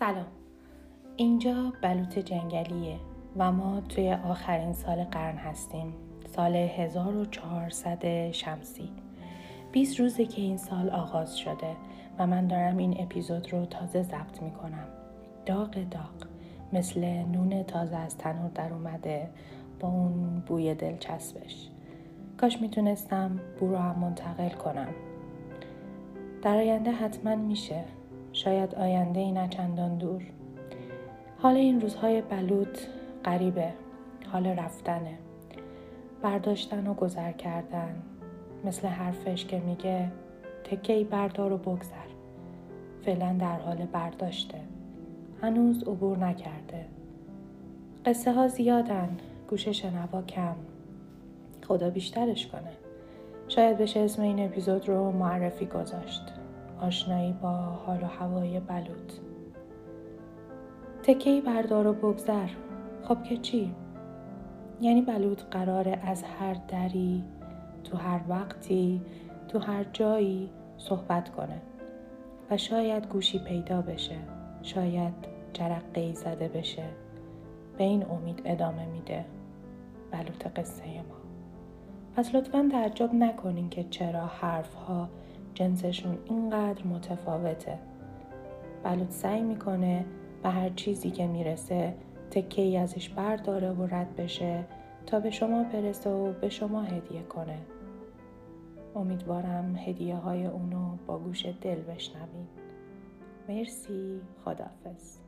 سلام. اینجا بلوط جنگلیه و ما توی آخرین سال قرن هستیم. سال 1400 شمسی. 20 روزه که این سال آغاز شده و من دارم این اپیزود رو تازه ضبط می‌کنم. داغ داغ مثل نون تازه از تنور در اومده با اون بوی دلچسبش. کاش می‌تونستم بو رو هم منتقل کنم. در آینده حتما میشه. شاید آینده ای چندان دور. حال این روزهای بلوط غریبه حال رفتنه. برداشتن و گذر کردن. مثل حرفش که میگه تکه ای بردار و بگذر. فعلا در حال برداشته. هنوز عبور نکرده. قصه ها زیادن. گوش شنوا کم. خدا بیشترش کنه. شاید بشه اسم این اپیزود رو معرفی گذاشت. آشنایی با حال و هوای بلوط. تکهی بردار و بگذر. خب که چی؟ یعنی بلوط قراره از هر دری تو هر وقتی تو هر جایی صحبت کنه. و شاید گوشی پیدا بشه. شاید جرقه زده بشه. به این امید ادامه میده. بلوط قصه ما. پس لطفا تعجب نکنین که چرا حرف ها جنسشون اینقدر متفاوته. بلوط سعی می‌کنه به هر چیزی که می‌رسه تکه ای ازش برداره و رد بشه تا به شما برسه و به شما هدیه کنه. امیدوارم هدیه های اونو با گوش دل بشنوین مرسی. خدافز